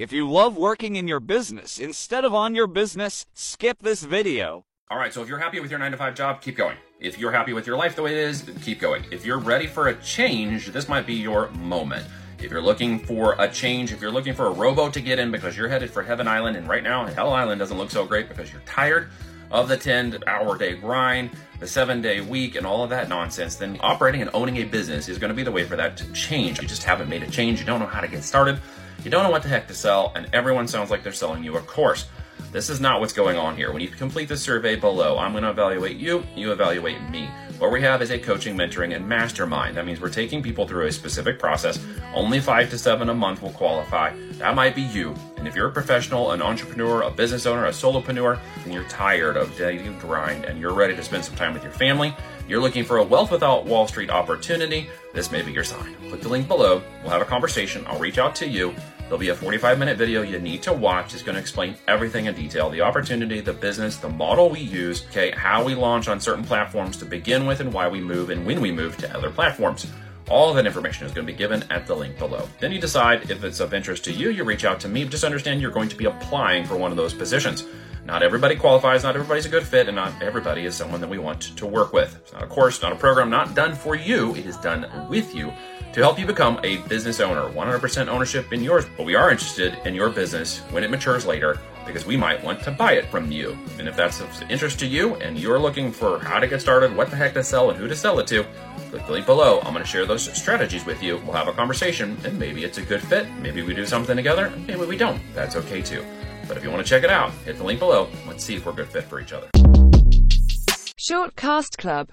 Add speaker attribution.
Speaker 1: If you love working in your business instead of on your business, skip this video.
Speaker 2: All right, so if you're happy with your nine to five job, keep going. If you're happy with your life the way it is, keep going. If you're ready for a change, this might be your moment. If you're looking for a change, if you're looking for a rowboat to get in because you're headed for Heaven Island, and right now Hell Island doesn't look so great because you're tired of the 10 hour day grind, the seven day week, and all of that nonsense, then operating and owning a business is going to be the way for that to change. You just haven't made a change, you don't know how to get started, you don't know what the heck to sell, and everyone sounds like they're selling you a course. This is not what's going on here. When you complete the survey below, I'm going to evaluate you, you evaluate me. What we have is a coaching, mentoring, and mastermind. That means we're taking people through a specific process. Only five to seven a month will qualify. That might be you. And if you're a professional, an entrepreneur, a business owner, a solopreneur, and you're tired of daily grind and you're ready to spend some time with your family, you're looking for a wealth without Wall Street opportunity, this may be your sign. Click the link below. We'll have a conversation. I'll reach out to you. There'll be a 45 minute video you need to watch. It's going to explain everything in detail the opportunity, the business, the model we use, okay, how we launch on certain platforms to begin with, and why we move and when we move to other platforms. All that information is going to be given at the link below. Then you decide if it's of interest to you, you reach out to me. Just understand you're going to be applying for one of those positions. Not everybody qualifies, not everybody's a good fit, and not everybody is someone that we want to work with. It's not a course, not a program, not done for you. It is done with you to help you become a business owner, 100% ownership in yours. But we are interested in your business when it matures later because we might want to buy it from you. And if that's of interest to you and you're looking for how to get started, what the heck to sell, and who to sell it to, click the link below. I'm going to share those strategies with you. We'll have a conversation, and maybe it's a good fit. Maybe we do something together, maybe we don't. That's okay too. But if you want to check it out, hit the link below. Let's see if we're a good fit for each other.
Speaker 3: Shortcast Club